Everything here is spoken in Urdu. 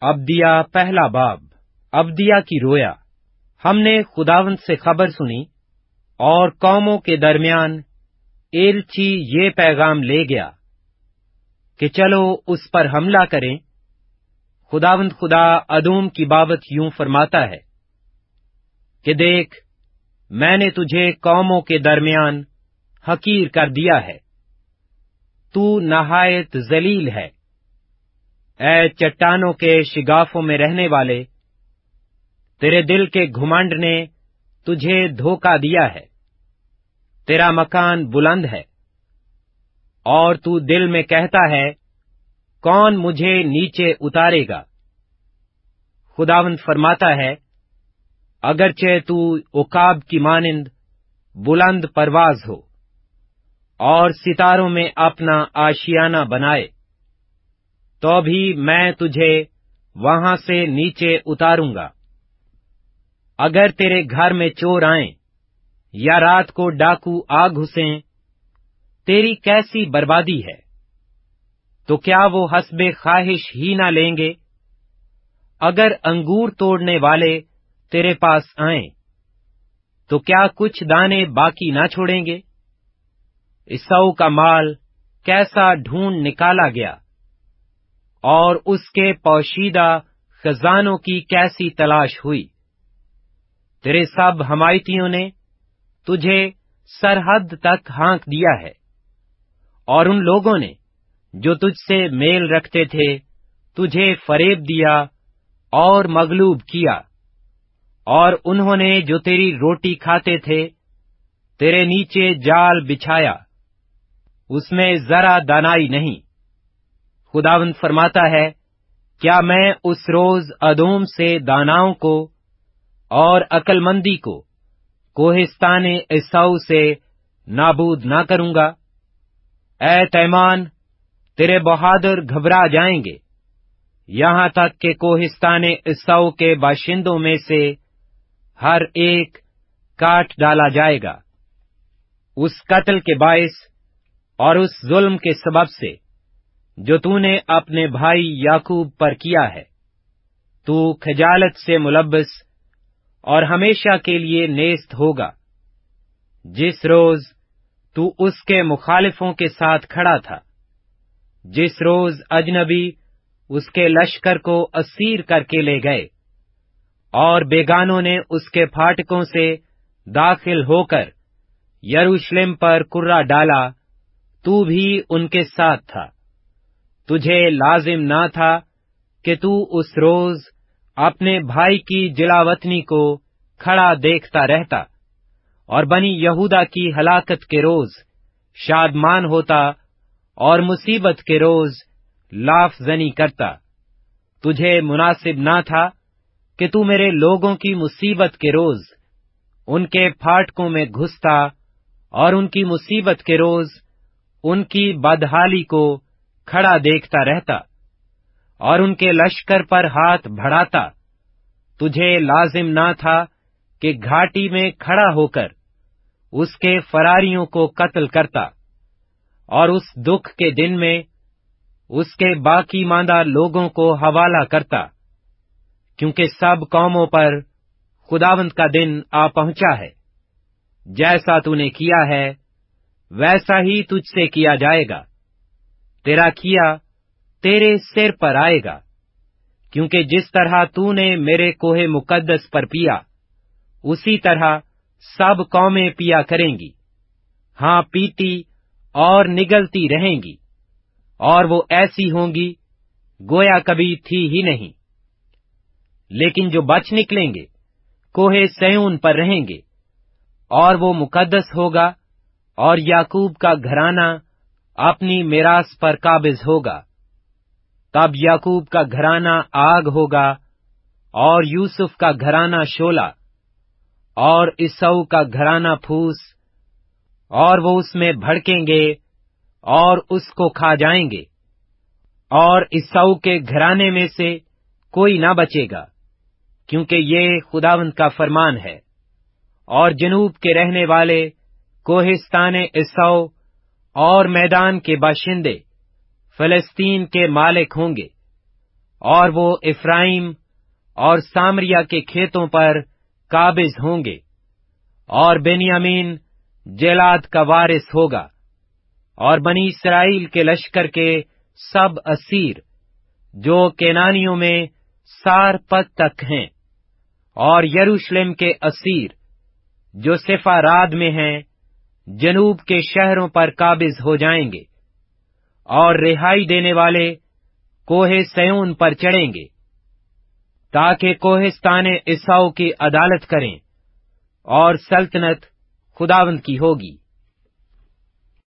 ابدیا پہلا باب ابدیا کی رویا۔ ہم نے خداون سے خبر سنی اور قوموں کے درمیان ایلچی یہ پیغام لے گیا کہ چلو اس پر حملہ کریں۔ خداوند خدا ادوم کی بابت یوں فرماتا ہے کہ دیکھ، میں نے تجھے قوموں کے درمیان حقیر کر دیا ہے۔ تو نہایت ذلیل ہے۔ اے چٹانوں کے شگافوں میں رہنے والے، تیرے دل کے گھمنڈ نے تجھے دھوکا دیا ہے، تیرا مکان بلند ہے، اور تو دل میں کہتا ہے، کون مجھے نیچے اتارے گا؟ خداون فرماتا ہے، اگرچہ تو اکاب کی مانند بلند پرواز ہو، اور ستاروں میں اپنا آشیانہ بنائے۔ تو بھی میں تجھے وہاں سے نیچے اتاروں گا۔ اگر تیرے گھر میں چور آئیں یا رات کو ڈاکو آ گھسیں، تیری کیسی بربادی ہے؟ تو کیا وہ حسب خواہش ہی نہ لیں گے؟ اگر انگور توڑنے والے تیرے پاس آئیں، تو کیا کچھ دانے باقی نہ چھوڑیں گے؟ اسو کا مال کیسا ڈھونڈ نکالا گیا؟ اور اس کے پوشیدہ خزانوں کی کیسی تلاش ہوئی؟ تیرے سب حمایتیوں نے تجھے سرحد تک ہانک دیا ہے، اور ان لوگوں نے جو تجھ سے میل رکھتے تھے تجھے فریب دیا اور مغلوب کیا، اور انہوں نے جو تیری روٹی کھاتے تھے تیرے نیچے جال بچھایا، اس میں ذرا دانائی نہیں۔ خداون فرماتا ہے، کیا میں اس روز ادوم سے داناؤں کو اور عقل مندی کو کوہستان اساؤ سے نابود نہ کروں گا؟ اے تیمان، تیرے بہادر گھبرا جائیں گے۔ یہاں تک کہ کوہستان اساؤ کے باشندوں میں سے ہر ایک کاٹ ڈالا جائے گا۔ اس قتل کے باعث اور اس ظلم کے سبب سے جو تو نے اپنے بھائی یاقوب پر کیا ہے۔ تو خجالت سے ملبس اور ہمیشہ کے لیے نیست ہوگا۔ جس روز تو اس کے مخالفوں کے ساتھ کھڑا تھا۔ جس روز اجنبی اس کے لشکر کو اسیر کر کے لے گئے۔ اور بیگانوں نے اس کے پھاٹکوں سے داخل ہو کر یروشلم پر کرا ڈالا۔ تو بھی ان کے ساتھ تھا۔ تجھے لازم نہ تھا کہ تو اس روز اپنے بھائی کی جلاوطنی کو کھڑا دیکھتا رہتا۔ اور بنی یہودا کی ہلاکت کے روز، شادمان ہوتا اور مصیبت کے روز لاف زنی کرتا۔ تجھے مناسب نہ تھا کہ تو میرے لوگوں کی مصیبت کے روز، ان کے پھاٹکوں میں گھستا اور ان کی مصیبت کے روز، ان کی بدحالی کو کھڑا دیکھتا رہتا اور ان کے لشکر پر ہاتھ بڑھاتا۔ تجھے لازم نہ تھا کہ گھاٹی میں کھڑا ہو کر اس کے فراریوں کو قتل کرتا اور اس دکھ کے دن میں اس کے باقی ماندہ لوگوں کو حوالہ کرتا، کیونکہ سب قوموں پر خداوند کا دن آ پہنچا ہے۔ جیسا تو نے کیا ہے، ویسا ہی تجھ سے کیا جائے گا۔ تیرا کیا تیرے سر پر آئے گا، کیونکہ جس طرح تو نے میرے کوہ مقدس پر پیا، اسی طرح سب قومیں پیا کریں گی۔ ہاں پیتی اور نگلتی رہیں گی، اور وہ ایسی ہوں گی گویا کبھی تھی ہی نہیں۔ لیکن جو بچ نکلیں گے، کوہ سیون پر رہیں گے، اور وہ مقدس ہوگا اور یعقوب کا گھرانہ اپنی میراث پر قابض ہوگا۔ تب یعقوب کا گھرانہ آگ ہوگا اور یوسف کا گھرانہ شولا اور اسو کا گھرانہ پھوس اور وہ اس میں بھڑکیں گے اور اس کو کھا جائیں گے اور اسو کے گھرانے میں سے کوئی نہ بچے گا، کیونکہ یہ خداوند کا فرمان ہے۔ اور جنوب کے رہنے والے کوہستان اسو اور میدان کے باشندے، فلسطین کے مالک ہوں گے، اور وہ افرائیم اور سامریا کے کھیتوں پر قابض ہوں گے، اور بنیامین جیلاد کا وارث ہوگا، اور بنی اسرائیل کے لشکر کے سب اسیر جو کینانیوں میں سار پت تک ہیں، اور یروشلم کے اسیر جو سفاراد میں ہیں جنوب کے شہروں پر قابض ہو جائیں گے اور رہائی دینے والے کوہ سیون پر چڑھیں گے تاکہ کوہستان عیساؤ کی عدالت کریں اور سلطنت خداوند کی ہوگی۔